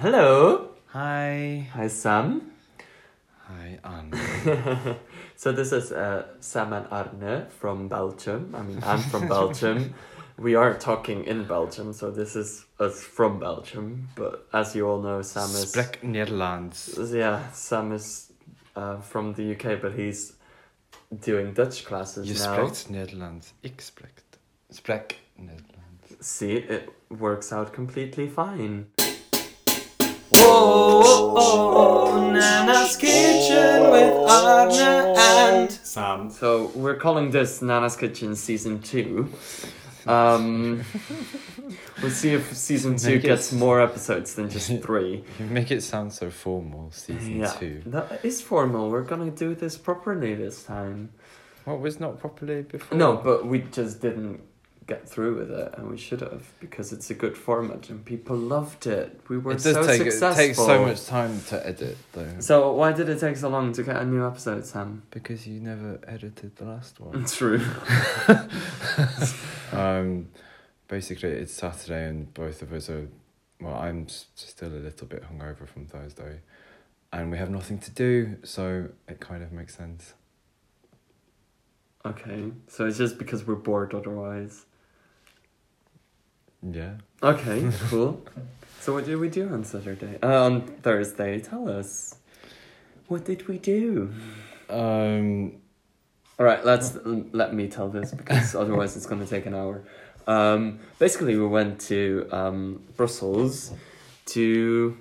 Hello. Hi. Hi, Sam. Hi, Anne. so this is uh, Sam and Arne from Belgium. I mean, I'm from Belgium. we are talking in Belgium, so this is us from Belgium. But as you all know, Sam is Spreek Nederlands. yeah, Sam is uh, from the UK, but he's doing Dutch classes Je now. spreekt Nederlands. Ik spreek. Spreek Nederlands. See, it works out completely fine. Whoa, Nana's Kitchen with Arne and Sam. So we're calling this Nana's Kitchen season two. Um, we'll see if season two Make it- gets more episodes than just three. You make it sound so formal, season yeah, two. that is formal. We're gonna do this properly this time. What was not properly before? No, but we just didn't get through with it, and we should have because it's a good format and people loved it. We were it does so take it takes so much time to edit though. So why did it take so long to get a new episode, Sam? Because you never edited the last one. True. um, basically, it's Saturday, and both of us are. Well, I'm still a little bit hungover from Thursday, and we have nothing to do, so it kind of makes sense. Okay, so it's just because we're bored otherwise. Yeah. Okay, cool. So what did we do on Saturday? Uh, on Thursday, tell us. What did we do? Um. All right, let's let me tell this because otherwise it's going to take an hour. Um, basically, we went to um, Brussels to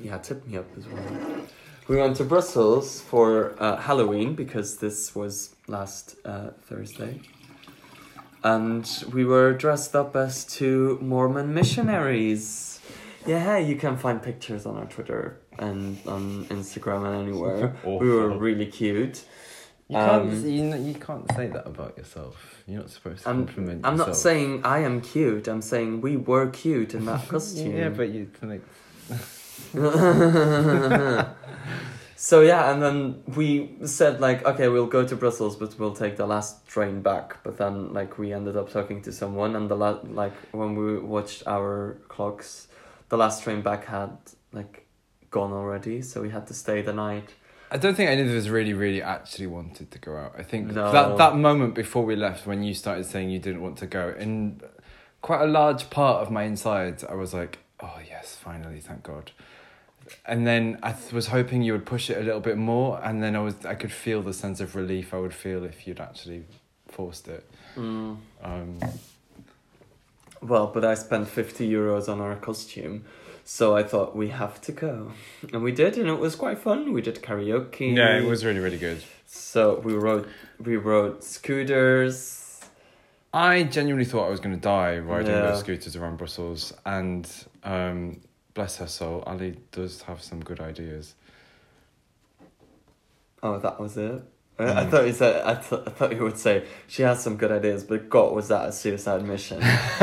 yeah, tip me up as well. We went to Brussels for uh, Halloween because this was last uh, Thursday. And we were dressed up as two Mormon missionaries. Yeah, you can find pictures on our Twitter and on Instagram and anywhere. we were really cute. You can't. Um, You, kn- you can't say that about yourself. You're not supposed to I'm, compliment I'm not saying I am cute. I'm saying we were cute in that costume. Yeah, but you like. so yeah, and then we said like, okay, we'll go to Brussels, but we'll take the last train back. But then like we ended up talking to someone, and the la- like when we watched our clocks, the last train back had like gone already, so we had to stay the night. I don't think any of us really, really actually wanted to go out. I think No. that that moment before we left, when you started saying you didn't want to go, and quite a large part of my insides, I was like, "Oh yes, finally, thank God." And then I th- was hoping you would push it a little bit more, and then I was I could feel the sense of relief I would feel if you'd actually forced it. Mm. Um, Well, but I spent 50 euros on our costume, so I thought we have to go. And we did, and it was quite fun. We did karaoke. yeah, it was really, really good. So we rode we rode scooters. I genuinely thought I was going to die riding Yeah. those scooters around Brussels, and um, bless her soul, Ali does have some good ideas. Oh, that was it. I- I Mm. thought you said. I, th- I thought you would say she has some good ideas, but God, was that a suicide mission?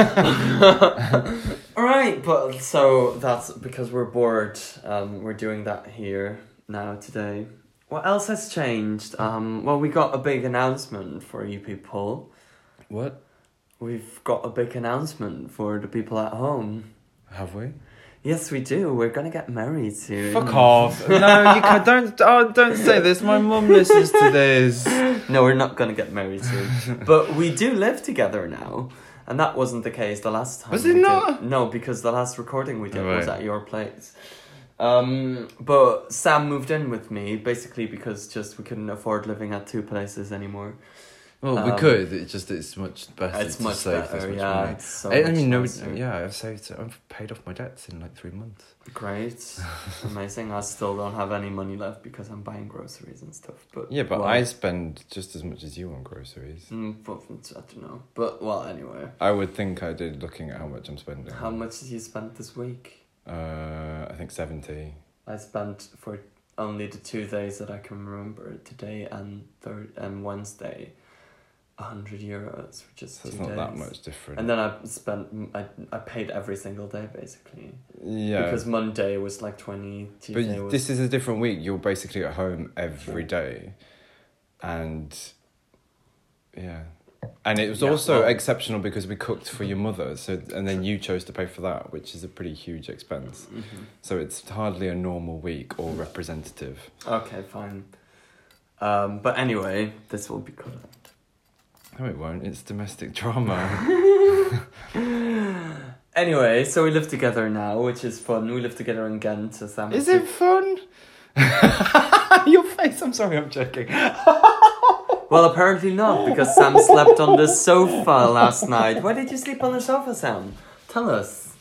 All right, but so that's because we're bored. Um, we're doing that here now today. What else has changed? Um, well, we got a big announcement for you people. What We've got a big announcement for the people at home. have we? Yes, we do. We're gonna get married soon. Fuck off! No, you can, don't. Oh, don't say this. My mum listens to this. No, we're not gonna get married soon. but we do live together now. And that wasn't the case the last time. Was it did- not? No, because the last recording we did was Right. at your place. Um, but Sam moved in with me basically because just we couldn't afford living at two places anymore. Well, we Um, could. It's just it's much better. it's to much save better, much yeah. money. It's so I, I mean, no. nicer. Yeah, I've saved. I've paid off my debts in like three months. Great, amazing. I still don't have any money left because I'm buying groceries and stuff. But Yeah, but well, I spend just as much as you on groceries. Mm, but I don't know. But well, anyway, I would think I did, looking at how much I'm spending. how much did you spend this week? Uh, I think seventy. I spent for only the two days that I can remember, today and third and Wednesday, hundred euros for just So it's not days. that much different. And then I spent I I paid every single day basically yeah, because Monday was like twenty. Tuesday but was this is a different week. You're basically at home every day, and yeah, And it was Yeah, also well- exceptional because we cooked for your mother, so and then you chose to pay for that, which is a pretty huge expense. Mhm. So it's hardly a normal week or representative. Okay, fine. Um, but anyway, this will be good. No, it won't. It's domestic drama. Anyway, so we live together now, which is fun. We live together in Ghent. So Sam is it fun? Your face. I'm sorry. I'm joking. Well, apparently not, because Sam slept on the sofa last night. Why did you sleep on the sofa, Sam? Tell us.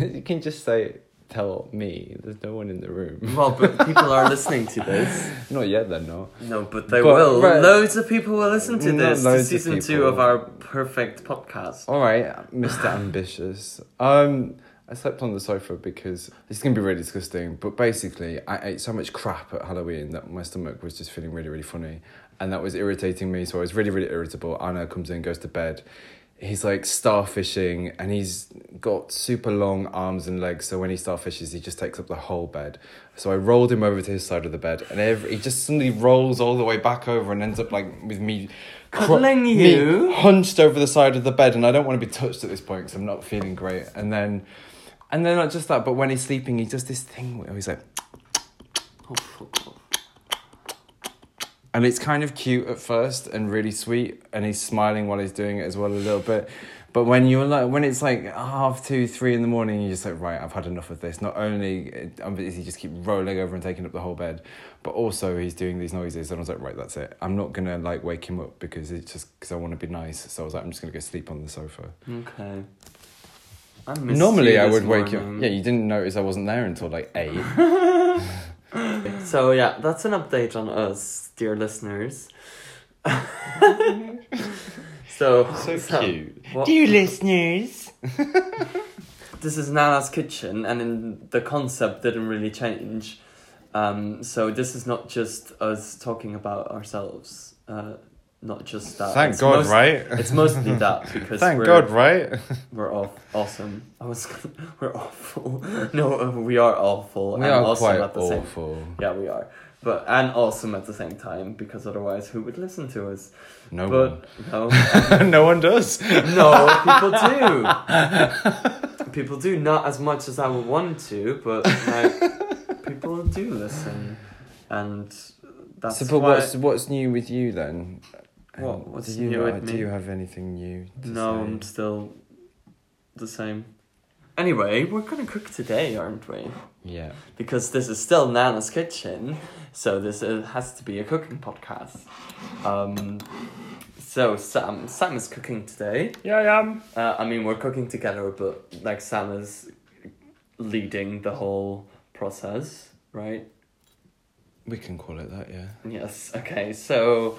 you can just say, tell me. There's no one in the room. Well, but people are listening to this. Not yet. They're not. No, but they But, will. right. Loads of people will listen to Not this. To loads of season two people. of our perfect podcast. All right, Mr. Ambitious. Um, I slept on the sofa because this is gonna be really disgusting. But basically, I ate so much crap at Halloween that my stomach was just feeling really, really funny, and that was irritating me. So I was really, really irritable. Arne comes in, goes to bed. He's like starfishing, and he's got super long arms and legs. So when he starfishes, he just takes up the whole bed. So I rolled him over to his side of the bed, and every, he just suddenly rolls all the way back over and ends up like with me. Cuddling you? hunched over the side of the bed, and I don't want to be touched at this point because I'm not feeling great. And then, and then not just that, but when he's sleeping, he does this thing where he's like, Oh. And it's kind of cute at first and really sweet, and he's smiling while he's doing it as well a little bit. But when you're like, when it's like half two, three in the morning, you're just like, right, I've had enough of this. Not only uh, does he just keep rolling over and taking up the whole bed, but also he's doing these noises. And I was like, right, that's it. I'm not gonna like wake him up because it's just because I want to be nice. So I was like, I'm just gonna go sleep on the sofa. Okay. I Normally, I would wake you. Yeah, you didn't notice I wasn't there until like eight. So yeah, that's an update on us, dear listeners. so what- you listeners? this is Nana's kitchen, and in, the concept didn't really change. Um, so this is not just us talking about ourselves. Uh, not just that. Thank It's God, most- right? It's mostly that because Thank we're, God, right? we're off awesome. I was we're awful. No, uh, we are awful We and are awesome quite at the same awful. Yeah, we are. But and awesome at the same time because otherwise who would listen to us? No but no, one. no one does. no, people do. people do not as much as I would want to, but like people do listen, and that's so, but why. what's what's new with you then? What- Um, what's do you, new with uh, me? Do you have anything new? To no, say? I'm still the same. Anyway, we're gonna cook today, aren't we? Yeah. Because this is still Nana's kitchen, so this is, has to be a cooking podcast. Um, so Sam, Sam is cooking today. Yeah, I am. Uh, I mean, we're cooking together, but like Sam is leading the whole process, right? We can call it that, yeah. Yes. Okay. So,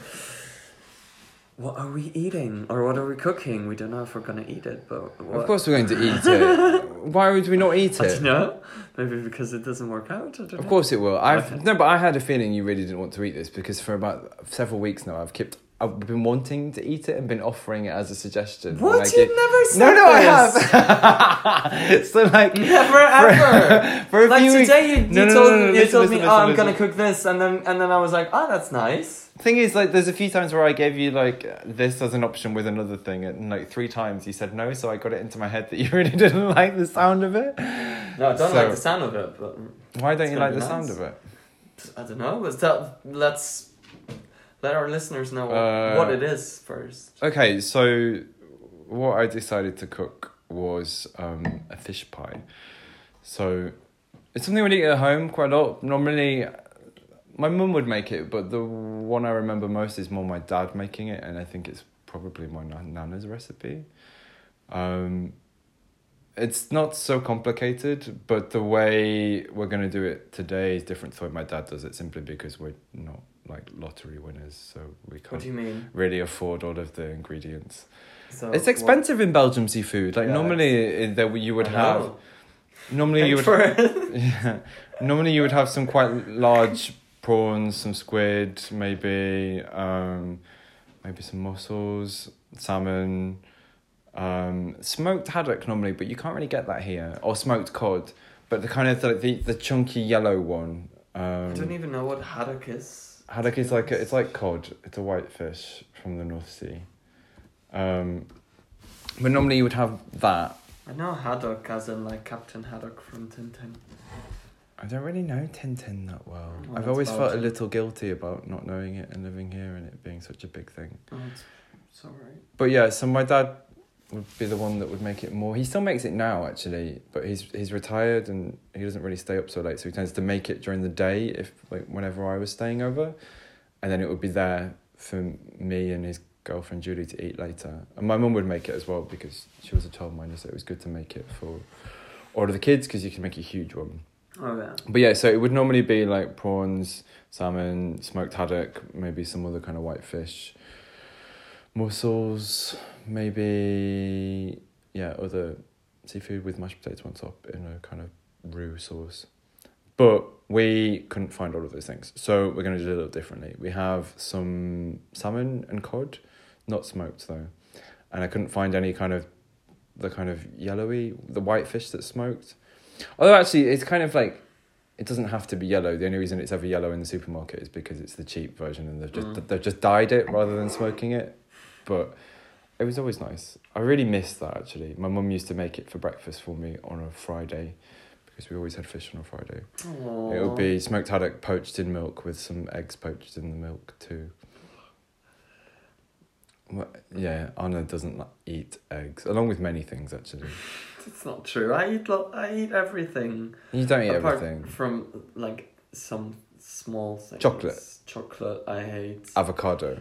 what are we eating, or what are we cooking? We don't know if we're gonna eat it, but what? Of course, we're going to eat it. Why would we not eat it? I don't know. Maybe because it doesn't work out. Of know. course it will. I've Okay. no, but I had a feeling you really didn't want to eat this because for about several weeks now I've kept I've been wanting to eat it and been offering it as a suggestion. What? Like You've it- never said No, no, this. I have. so like Never ever. for a like today, you, you No, told no, you listen, told listen, me, listen, "Oh, I'm gonna cook this," and then and then I was like, "Oh, that's nice." Thing is, like, there's a few times where I gave you like this as an option with another thing, and like three times you said no, so I got it into my head that you really didn't like the sound of it. No, I don't So- like the sound of it, but Why don't you like the be sound of it? I don't know. Let's let's let our listeners know Uh, what it is first. Okay, so what I decided to cook was um, a fish pie. So it's something we eat at home quite a lot. Normally, my mum would make it, but the one I remember most is more my dad making it, and I think it's probably my nan- nana's recipe. Um, it's not so complicated, but the way we're going to do it today is different to the way my dad does it, simply because we're not like lottery winners, so we can't do you mean? really afford all of the ingredients. So it's what- expensive in Belgium seafood. Like Yeah, normally that you would have normally you would yeah, normally you would have some quite large prawns, some squid, maybe um, maybe some mussels, salmon, um, smoked haddock normally, but you can't really get that here, or smoked cod. But the kind of the the, the chunky yellow one. Um, I don't even know what haddock is. Haddock is like a, it's like cod. It's a white fish from the North Sea. Um, but normally you would have that. I know Haddock as in like Captain Haddock from Tintin. I don't really know Tintin that well. Oh, I've always felt a little guilty about not knowing it and living here and it being such a big thing. Oh, it's, it's alright. But yeah, so my dad would be the one that would make it more. He still makes it now actually, but he's he's retired and he doesn't really stay up so late, so he tends to make it during the day if like whenever I was staying over, and then it would be there for me and his girlfriend Julie to eat later. And my mum would make it as well because she was a childminder, so it was good to make it for all of the kids because you can make a huge one. Oh yeah. But yeah, so it would normally be like prawns, salmon, smoked haddock, maybe some other kind of white fish, mussels, maybe yeah, other seafood with mashed potatoes on top in a kind of roux sauce. But we couldn't find all of those things, so we're going to do it a little differently. We have some salmon and cod, not smoked though, and I couldn't find any kind of the kind of yellowy, the white fish that's smoked. Although actually, it's kind of like it doesn't have to be yellow. The only reason it's ever yellow in the supermarket is because it's the cheap version, and they've just Mm. they've just dyed it rather than smoking it. But it was always nice. I really missed that actually. My mum used to make it for breakfast for me on a Friday because we always had fish on a Friday. It would be smoked haddock poached in milk with some eggs poached in the milk too. Well, yeah, Arne doesn't eat eggs, along with many things actually. It's not true. I eat lo- I eat everything. You don't eat everything. from like some small things. Chocolate. Chocolate. I hate. Avocado.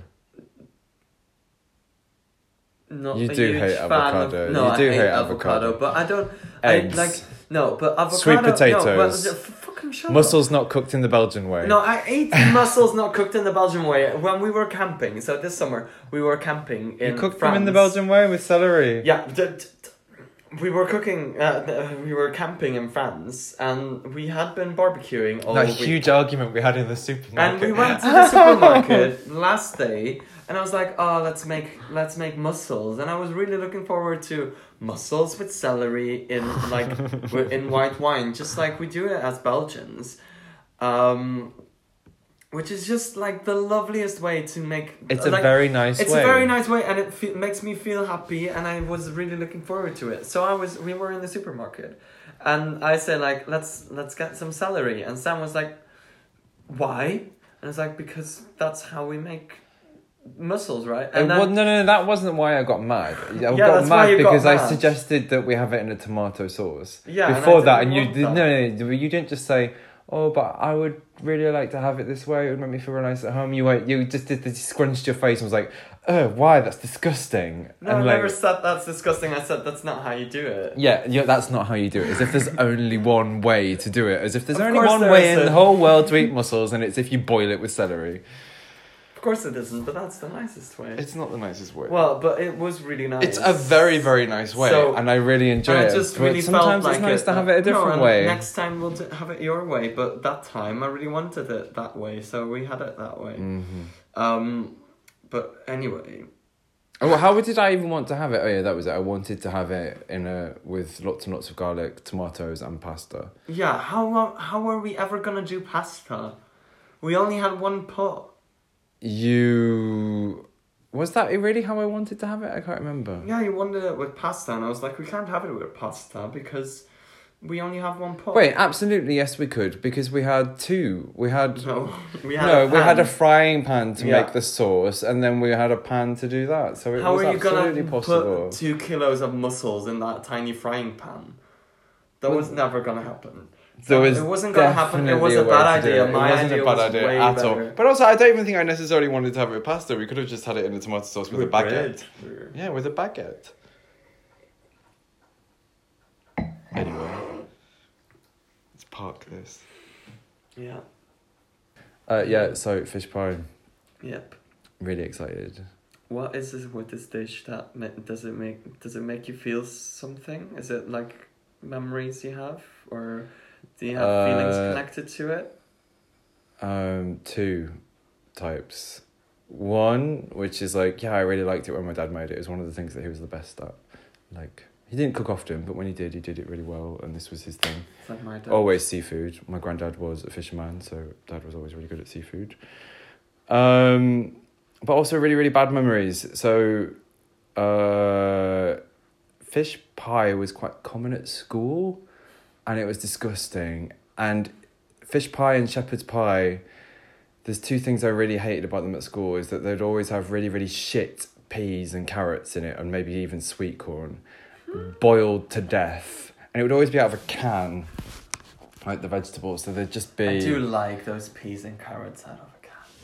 Not You a do huge hate fan avocado. Of, no, You I do hate hate avocado, avocado. but I don't. Eggs. I like no, but avocado. Sweet No, but, potatoes. fucking shut up. Mussels not cooked in the Belgian way. No, I ate mussels not cooked in the Belgian way when we were camping. So this summer we were camping in you cook France. them in the Belgian way with celery. Yeah, d- d- we were cooking. Uh, we were camping in France, and we had been barbecuing all that week. huge argument we had in the supermarket. And we went to the supermarket last day, and I was like, "Oh, let's make let's make mussels." And I was really looking forward to mussels with celery in like in white wine, just like we do it as Belgians, um, which is just like the loveliest way to make. It's a very nice way. It's way. a very nice way, and it fe- makes me feel happy, and I was really looking forward to it. So I was, we were in the supermarket, and I said like, let's let's get some celery, and Sam was like, why? And it's like because that's how we make mussels, right? And well, no, no, no, that wasn't why I got mad. I Yeah, got mad you got because I suggested that we have it in a tomato sauce. Yeah, and Before that, and you did no, no, no, you didn't just say, "Oh, but I would really like to have it this way. It would make me feel nice at home." You went, you just did, you scrunched your face and was like, "Oh, why? That's disgusting." no, and I like, never said that's disgusting. I said that's not how you do it. Yeah, yeah, that's not how you do it. As if there's only one way to do it. As if there's Of only one there way in isn't. the whole world to eat mussels, and it's if you boil it with celery. Of course it isn't, but that's the nicest way. It's not the nicest way. well, but it was really nice. It's a very, very nice way, So- and I really enjoy it. I just but really sometimes felt it's like nice it, to have it a different and way. Next time we'll have it your way, but that time I really wanted it that way, so we had it that way. hmm Um, but anyway, Oh, well, how did I even want to have it? Oh yeah, that was it. I wanted to have it in a with lots and lots of garlic, tomatoes, and pasta. yeah, how how are we ever gonna do pasta? We only had one pot. You was that really how I wanted to have it? I can't remember. Yeah, you wanted it with pasta, and I was like, we can't have it with pasta because we only have one pot. Wait, absolutely yes, we could because we had two. We had no, we had. no, a we had a frying pan to Yeah. make the sauce, and then we had a pan to do that. So it How was are you gonna absolutely possible. put two kilos of mussels in that tiny frying pan? That was never gonna happen. There was it wasn't gonna happen. It was a bad idea. it. My it wasn't idea a bad idea at better. all. But also, I don't even think I necessarily wanted to have it with pasta. We could have just had it in a tomato sauce with, a baguette. bread. Yeah, with a baguette. Anyway, let's park this. Yeah. Uh, yeah, so fish pie. Yep. Really excited. What is this with this dish that ma- does it make does it make you feel something? Is it like memories you have, or do you have feelings Uh, connected to it? Um, two types. One, which is like, yeah, I really liked it when my dad made it. It was one of the things that he was the best at. Like, he didn't cook often, but when he did, he did it really well, and this was his thing. It's like my dad. Always seafood. My granddad was a fisherman, so dad was always really good at seafood. Um, but also really, really bad memories. So uh, fish pie was quite common at school, and it was disgusting. And fish pie and shepherd's pie, there's two things I really hated about them at school is that they'd always have really really shit peas and carrots in it, and maybe even sweet corn, boiled to death, and it would always be out of a can, like the vegetables. So they'd just be. I do like those peas and carrots out of.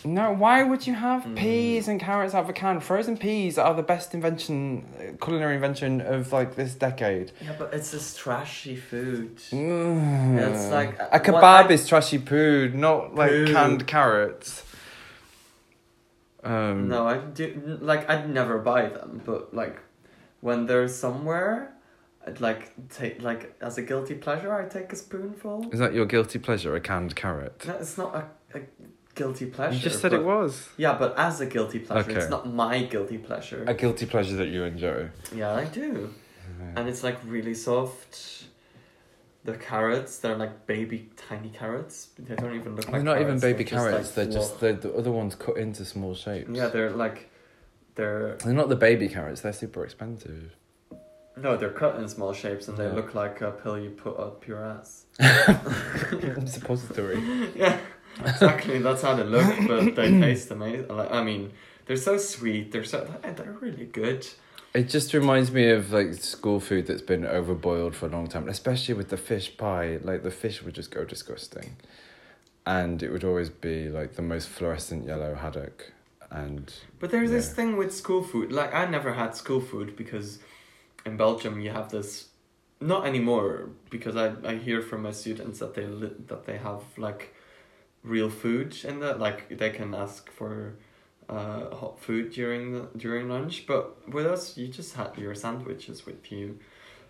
No, why would you have Mm. peas and carrots out of a can? Frozen peas are the best invention, culinary invention of like this decade. Yeah, but it's this trashy food. Mm. It's like- a kebab I- is trashy food, not like Poo. canned carrots. Um, No, I do like I'd never buy them, but like when they're somewhere, I'd like take like as a guilty pleasure. I take a spoonful. Is that your guilty pleasure, a canned carrot? No, it's not a, a guilty pleasure. you just said but- it was. Yeah, but as a guilty pleasure, Okay. it's not my guilty pleasure. A guilty pleasure that you enjoy. Yeah, I do, and it's like really soft. The carrots, they're like baby tiny carrots. They don't even look like that. They're like. not even baby they're just, carrots, like, they're just they're the other ones cut into small shapes. Yeah, they're like, they're They're not the baby carrots, they're super expensive. no, they're cut in small shapes, and they Yeah. look like a pill you put up your ass. Suppository. yeah, exactly. That's how they look, but they taste amazing. Like, I mean, they're so sweet. They're so they're really good. It just reminds me of like school food that's been overboiled for a long time, especially with the fish pie. Like the fish would just go disgusting, and it would always be like the most fluorescent yellow haddock. And But there's this thing with school food. Like I never had school food because in Belgium you have this. Not anymore because I, I hear from my students that they that they have like real food in that like they can ask for uh, hot food during the during lunch. But with us, you just had your sandwiches with you,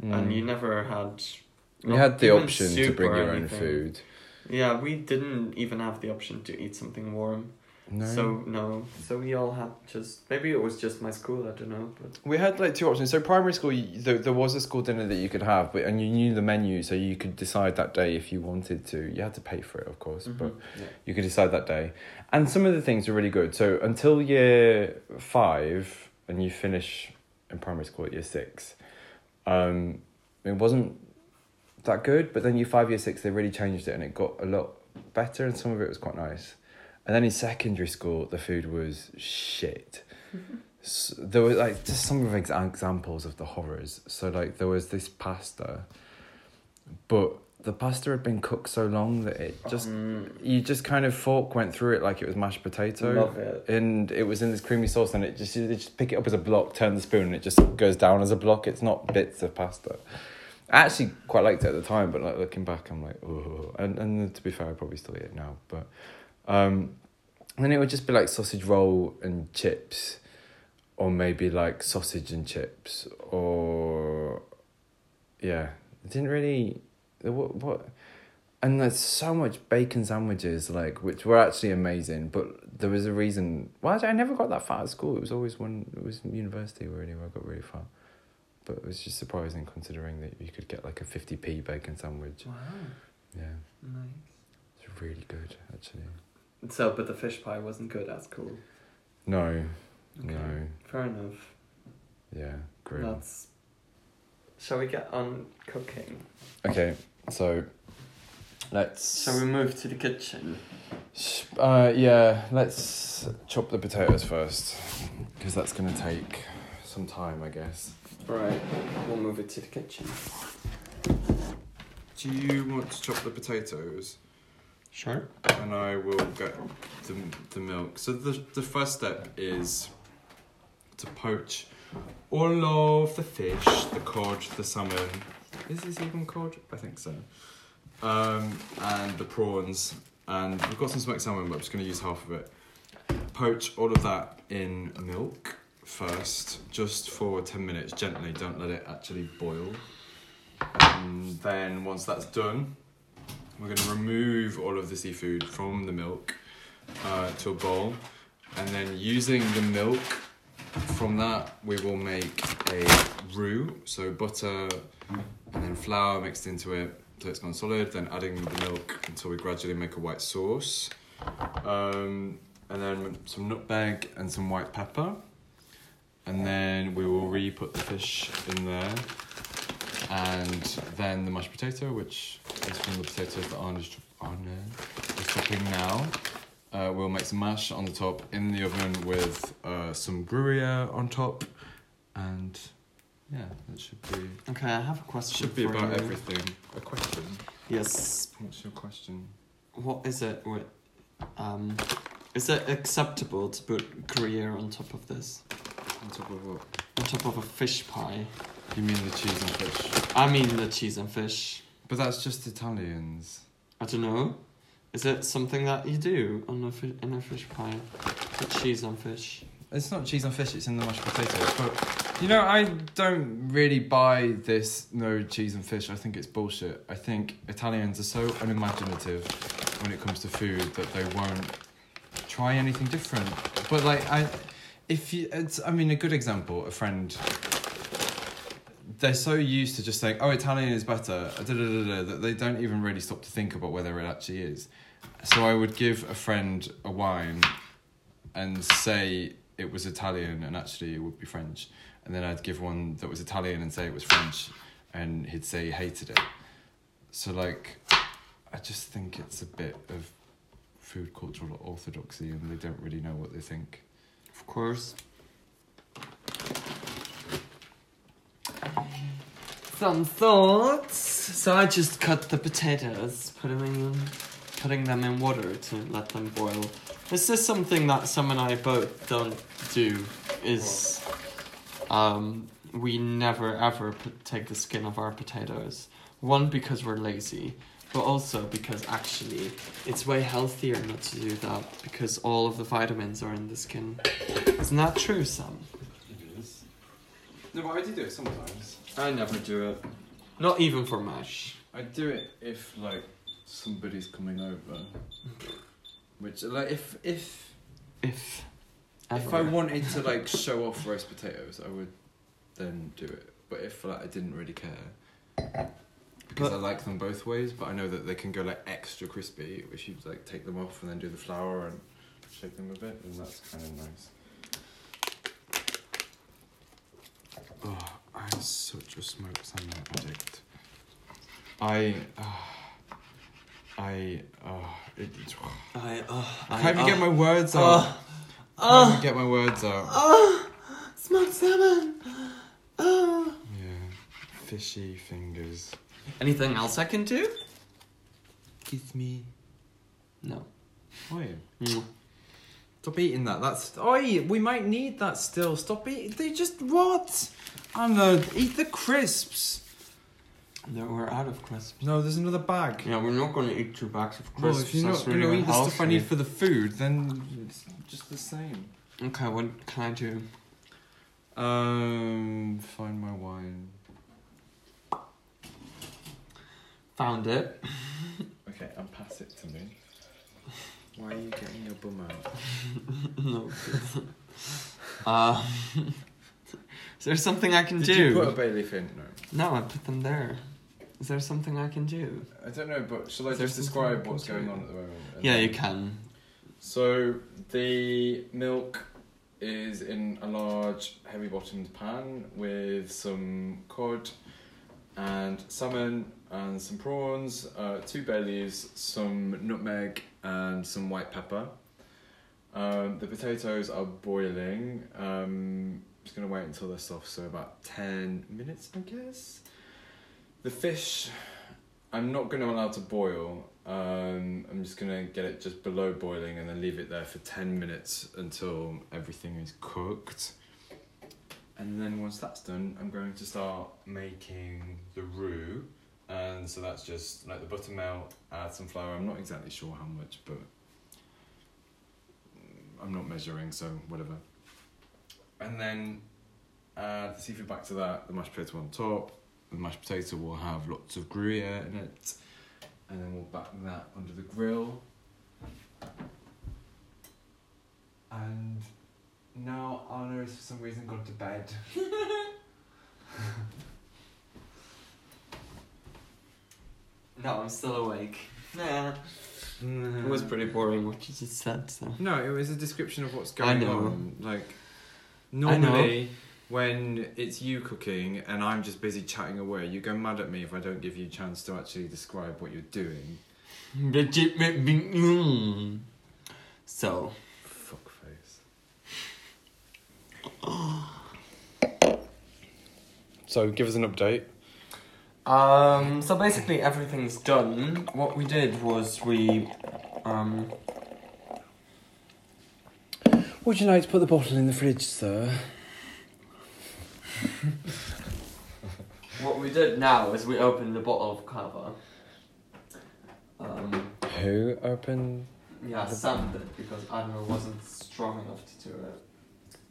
and you never had. mm, you had the option to bring your own food. Yeah, we didn't even have the option to eat something warm. No. So no, so we all had just maybe it was just my school. I don't know, but We had like two options. So primary school, you, there, there was a school dinner that you could have, but and you knew the menu, so you could decide that day if you wanted to. You had to pay for it, of course, but yeah. you could decide that day. And some of the things were really good. So until year five, and you finish in primary school at year six, um, it wasn't that good. But then year five, year six, they really changed it, and it got a lot better, and some of it was quite nice. And then in secondary school, the food was shit. S there were like just some of ex- examples of the horrors. So like there was this pasta, but the pasta had been cooked so long that it just Um, you just kind of fork went through it like it was mashed potato. love it. And it was in this creamy sauce, and it just you just pick it up as a block, turn the spoon, and it just goes down as a block. It's not bits of pasta. I actually quite liked it at the time, but like looking back, I'm like, oh. And and to be fair, I probably still eat it now. But um, then it would just be like sausage roll and chips, or maybe like sausage and chips, or yeah, it didn't really what what. And there's so much bacon sandwiches, like which were actually amazing, but there was a reason. Well, I never got that far at school. It was always when it was university really where I got really far. But it was just surprising considering that you could get like a fifty p bacon sandwich. Wow, Yeah, nice. it's really good actually. So, but the fish pie wasn't good at school. No, Okay. no, Fair enough. yeah, grim. That's. Shall we get on cooking? Okay, so let's. Shall we move to the kitchen? Sh- Uh, yeah, let's chop the potatoes first because that's gonna take some time, I guess. Right, we'll move it to the kitchen. Do you want to chop the potatoes? Sure. and I will get the, the milk. So the, the first step is to poach all of the fish, the cod, the salmon. Is this even cod? I think so. Um, and the prawns. And we've got some smoked salmon, but I'm just going to use half of it. Poach all of that in milk first, just for 10 minutes, gently. Don't let it actually boil. And then once that's done, we're going to remove all of the seafood from the milk uh, to a bowl, and then using the milk from that, we will make a roux. So butter and then flour mixed into it so it's gone solid. Then adding the milk until we gradually make a white sauce, um, and then some nutmeg and some white pepper. and then we will re-put the fish in there, and then the mashed potato, which is from the potatoes that Arne is, Arne is chopping now. Uh, we'll make some mash on the top in the oven with uh, some Gruyere on top, and yeah, that should be Okay, I have a question. should be for about you. everything. A question. Yes. What's your question? What is it with um is it acceptable to put Gruyere on top of this? On top of what? On top of a fish pie? You mean the cheese and fish? I mean the cheese and fish. But that's just Italians. I don't know. Is it something that you do on a fi- in a fish pie? Put cheese on fish. It's not cheese and fish, it's in the mashed potatoes. But, you know, I don't really buy this no cheese and fish. I think it's bullshit. I think Italians are so unimaginative when it comes to food that they won't try anything different. But, like, I. If you, it's, I mean, a good example, a friend, they're so used to just saying, oh, Italian is better, da, da, da, that they don't even really stop to think about whether it actually is. So I would give a friend a wine and say it was Italian and actually it would be French. And then I'd give one that was Italian and say it was French and he'd say he hated it. So, like, I just think it's a bit of food cultural orthodoxy and they don't really know what they think. Of course. Some thoughts. So I just cut the potatoes, put them in, putting them in water to let them boil. This is something that Sam and I both don't do. Is um, we never ever put, take the skin of our potatoes. One because we're lazy, but also because actually it's way healthier not to do that because all of the vitamins are in the skin. Isn't that true, Sam? It is. No, but I do do it sometimes. I never do it. Not even for mash. I do it if, like, somebody's coming over. Which, like, if, if If. If I wanted to like show off roast potatoes, I would then do it. But if like I didn't really care, because But- I like them both ways, but I know that they can go like extra crispy, which you like take them off and then do the flour and shake them a bit, and that's kind of nice. Oh, I'm such a smoked salmon addict. I, uh, I, uh, it, I. Uh, I can't even get my words out. Uh, I can't uh, even get my words out. uh, smoked salmon. Uh. Yeah, fishy fingers. Anything else I can do? Kiss me. No. Why? Mm. Stop eating that. That's. Oi, we might need that still. Stop eating. They just what? Arne, eat the crisps. No, we're out of crisps. No, there's another bag. Yeah, we're not gonna eat two bags of Well, crisps. if you're That's not really gonna eat the stuff I need for the food, then it's just the same. Okay, what can I do? Um, find my wine. Found it. Okay, and pass it to me. Why are you getting your bum out? no. uh, is there something I can Did do? you put a bay leaf in? No. No, I put them there. Is there something I can do? I don't know, but shall I just describe I what's do? going on at the moment? and Yeah, then- you can. So the milk is in a large, heavy-bottomed pan with some cod and salmon and some prawns, uh, two leaves, some nutmeg and some white pepper. Um, the potatoes are boiling. Um, just gonna wait until they're soft, so about ten minutes, I guess. The fish, I'm not gonna allow to boil. Um, I'm just gonna get it just below boiling and then leave it there for ten minutes until everything is cooked. And then once that's done, I'm going to start making the roux. And so that's just like the buttermilk, add some flour. I'm not exactly sure how much, but I'm not measuring, so whatever. And then add the seafood back to that, the mashed potato on top. The mashed potato will have lots of Gruyere in it. And then we'll back that under the grill. And now Arne has for some reason gone to bed. No, I'm still awake. Nah. It was pretty boring what you just said, so. No, it was a description of what's I going know. on. Like, Normally, when it's you cooking and I'm just busy chatting away, you go mad at me if I don't give you a chance to actually describe what you're doing. So, Fuckface. So, give us an update. Um, so basically everything's done. What we did was we, um, Would you like to put the bottle in the fridge, sir? what we did now is we opened the bottle of cava. Um, Who opened? yeah, Sam did because Admiral wasn't strong enough to do it.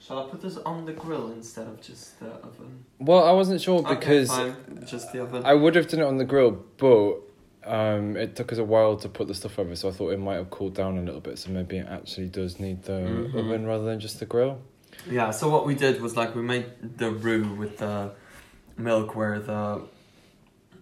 Shall I put this on the grill instead of just the oven? Well, I wasn't sure Okay, because fine, just the oven. I would have done it on the grill, but um, it took us a while to put the stuff over, so I thought it might have cooled down a little bit. So maybe it actually does need the Mhm. oven rather than just the grill. Yeah, so what we did was like we made the roux with the milk where the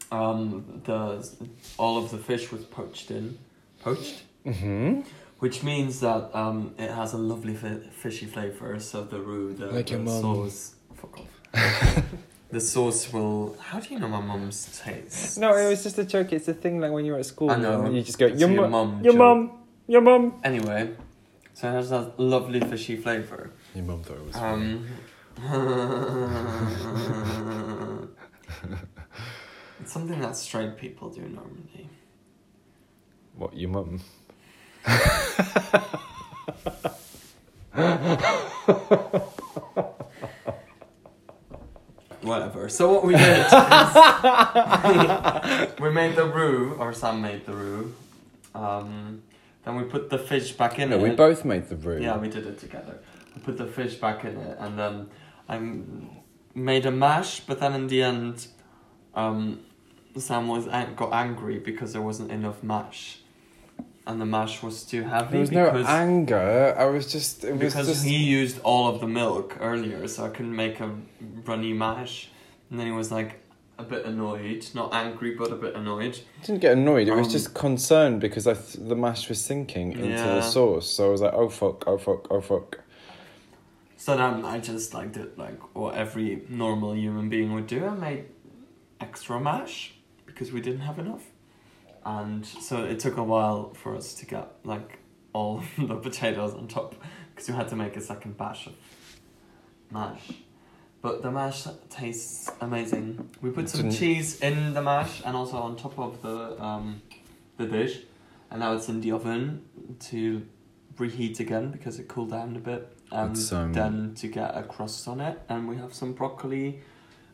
um the all of the fish was poached in poached Mm-hmm. Which means that um it has a lovely fi- fishy flavor so the roux the, Like the your sauce fuck off the sauce will how do you know my mum's taste No, it was just a joke. It's a thing like when you're at school. I know. You just go, your, a mu- mum your joke. mum, your mum. anyway so it has that lovely fishy flavor Your mum thought it was. Um, it's something that straight people do normally. What your mum? Whatever. So what we did is we made the roux, or Sam made the roux. Um, then we put the fish back in No, it. we both made the roux. Yeah, we did it together. We put the fish back in it, and then I made a mash. But then in the end, um, Sam was an- got angry because there wasn't enough mash, and the mash was too heavy. There was no anger. I was just. It was because just. he used all of the milk earlier, so I couldn't make a runny mash. And then he was like a bit annoyed, not angry, but a bit annoyed. didn't get annoyed. It was Um, just concerned because I th- the mash was sinking into Yeah. the sauce. So I was like, oh fuck, oh fuck, oh fuck. So then I just like did like what every normal human being would do. I made extra mash because we didn't have enough, and so it took a while for us to get like all the potatoes on top because we had to make a second batch of mash. But the mash tastes amazing. We put some cheese in the mash and also on top of the um, the dish, and now it's in the oven to reheat again because it cooled down a bit, and um, then to get a crust on it. And we have some broccoli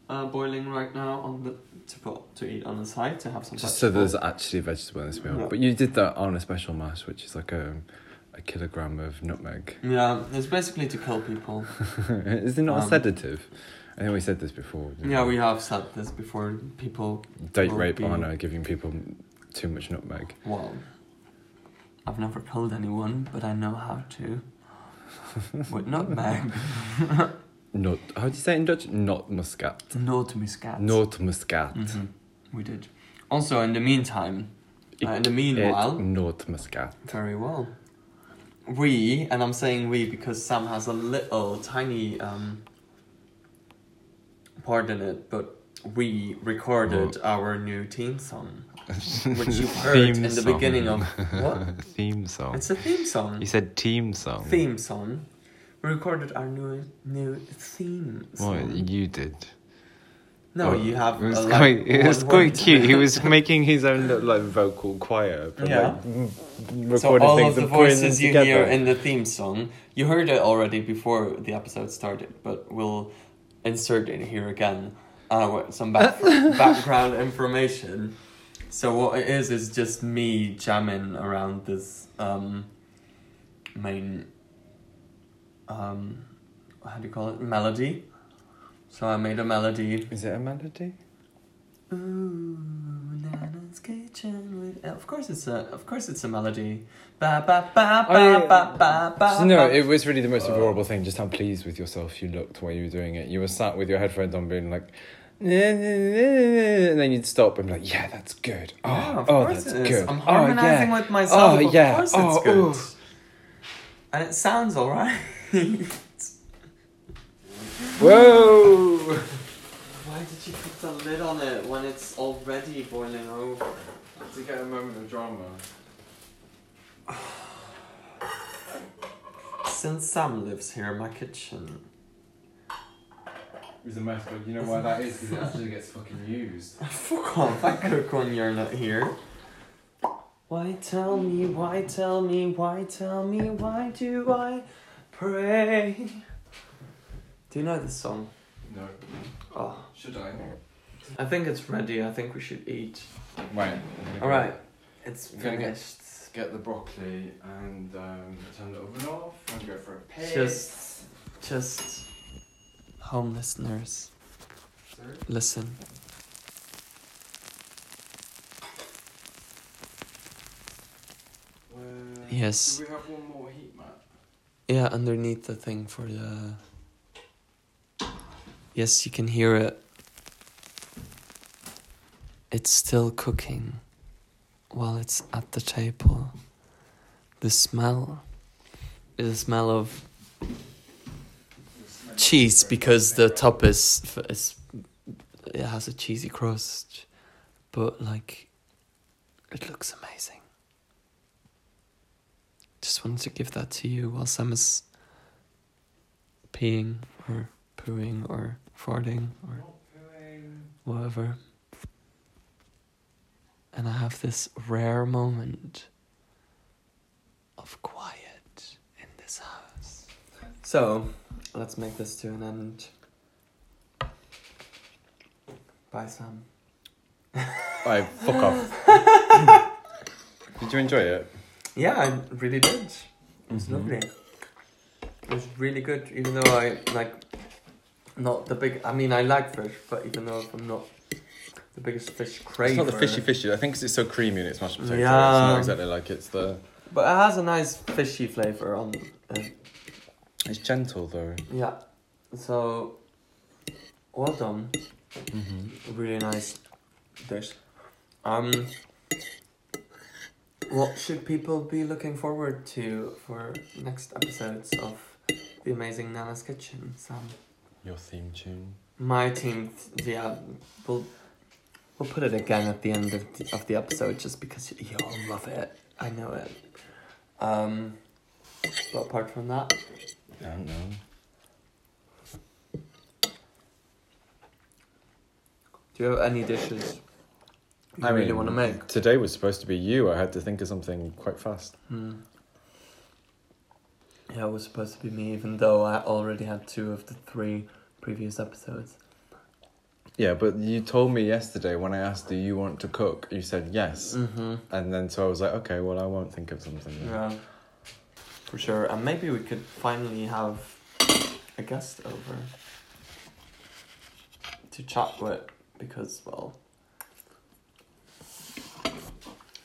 uh, boiling right now on the to put to eat on the side to have some. Just so there's actually a vegetable in this meal. Yeah. But you did that on a special mash, which is like a a kilogram of nutmeg. Yeah, it's basically to kill people. is it not a Um, sedative? I think we said this before. Yeah, we? we have said this before. People, Date rape be- Arne giving people too much nutmeg. well, I've never killed anyone, but I know how to. With nutmeg. Not how do you say it in Dutch? Nootmuskaat. Not muscat. Nootmuskaat. Mhm, We did. Also, in the meantime, uh, in the meanwhile, nootmuskaat. very well. We, and I'm saying we because Sam has a little tiny um, part in it, but we recorded our new theme song, which you heard Theme in the song. beginning of what? theme song. It's a theme song. You said team song. Theme song. We recorded our new new theme song. you did? No, Oh, you have. It was quite. like, It was quite cute. He was making his own little, like vocal choir. But, Yeah. Like, So all things of the and putting them voices you together. hear in the theme song, you heard it already before the episode started, but we'll insert it here again. Uh, some back- background information. So what it is is just me jamming around this um, main um, how do you call it melody. So I made a melody. Is it a melody? Ooh, Nana's kitchen with. Of course it's a. Of course it's a melody. Ba ba ba Oh, yeah. ba ba ba. So, no, it was really the most adorable thing. Just how pleased with yourself you looked while you were doing it. You were sat with your headphones on, being like, and then you'd stop and be like, "Yeah, that's good. Oh, Yeah, of oh, that's it is. good. I'm oh, harmonizing yeah. with myself. Oh, of yeah. course Oh, it's good. ooh. And it sounds alright. Whoa! Why did you put the lid on it when it's already boiling over? To get a moment of drama. Since Sam lives here, in my kitchen. It's a mess, but you know why that is? Because it actually gets fucking used. Fuck off, I cook when you're not here. Why tell me, why tell me, why tell me, why do I pray? Do you know this song? No. Oh, Should I? I think it's ready. I think we should eat. Right. Alright, it's I'm gonna get- finished. Get the broccoli and um, turn the oven off and go for a piss. Just, just, home listeners, Sorry? listen. Yes. Yeah, underneath the thing for the. Yes, you can hear it. It's still cooking while it's at the table. The smell is the smell of cheese because the top is, is it has a cheesy crust, but like it looks amazing. Just wanted to give that to you while Sam is peeing or pooing or farting or whatever. And I have this rare moment of quiet in this house. So, let's make this to an end. Bye, Sam. Bye, fuck off. Did you enjoy it? Yeah, I really did. It was Mhm. lovely. It was really good, even though I like not the big. I mean, I like fish, but even though I'm not the biggest fish craver, It's not the fishy fishy. I think 'cause it's so creamy and it's mashed potato. It's Yeah. not exactly like it's the. but it has a nice fishy flavor on. it. It's gentle though. yeah, so well done. Mm-hmm. Really nice dish. Um, what should people be looking forward to for next episodes of the Amazing Nana's Kitchen, Sam? Your theme tune. My team, yeah, we'll we'll put it again at the end of the, of the episode just because you all love it. I know it. Um, but apart from that, I don't know. do you have any dishes I really mean, want to make? Today was supposed to be you. I had to think of something quite fast. Hmm. Yeah, it was supposed to be me, even though I already had two of the three previous episodes. Yeah, but you told me yesterday when I asked, "Do you want to cook?" You said yes, Mm-hmm. and then so I was like, "Okay, well, I won't think of something." then." Yeah, for sure. And maybe we could finally have a guest over to chat with because, well,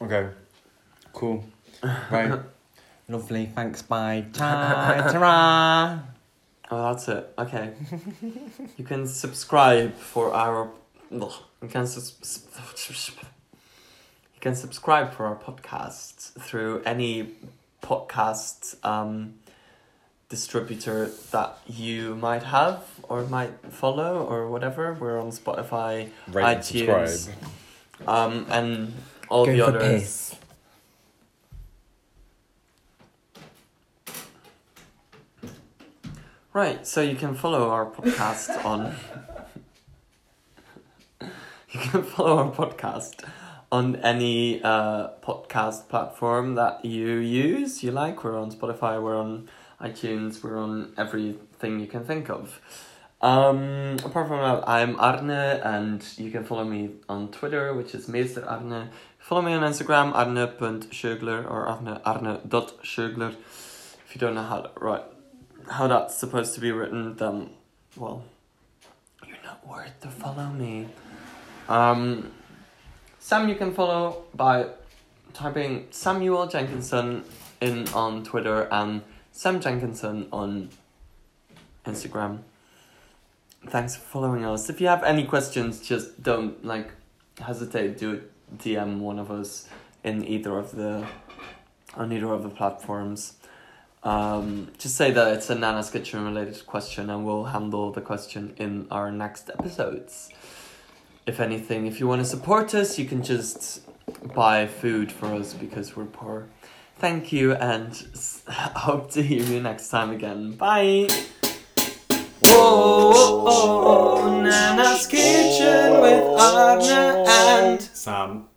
Okay. Cool. Right. Lovely. Thanks. Bye. Ta-ra. oh, that's it. Okay. you can subscribe for our. ugh, You can sus- you can subscribe for our podcast through any podcast um, distributor that you might have or might follow or whatever. We're on Spotify, Rate iTunes. subscribe. um, and all Go the for others. piss. Right, so you can follow our podcast on. you can follow our podcast on any uh, podcast platform that you use, you like. We're on Spotify, we're on iTunes, we're on everything you can think of. Um, apart from that, I'm Arne, and you can follow me on Twitter, which is Meester Arne. Follow me on Instagram, arne.schögler or arne, arne.schögler. If you don't know how to write how that's supposed to be written, then, well, you're not worth to follow me. Um, Sam, you can follow by typing Samuel Jenkinson in on Twitter and Sam Jenkinson on Instagram. Thanks for following us. If you have any questions, just don't like hesitate to DM one of us in either of the on either of the platforms. Um, just say that it's a Kitchen related question and we'll handle the question in our next episodes. If anything, if you want to support us, you can just buy food for us because we're poor. Thank you and hope to hear you next time again. Bye! Whoa, Nana's Kitchen with Agna and Sam.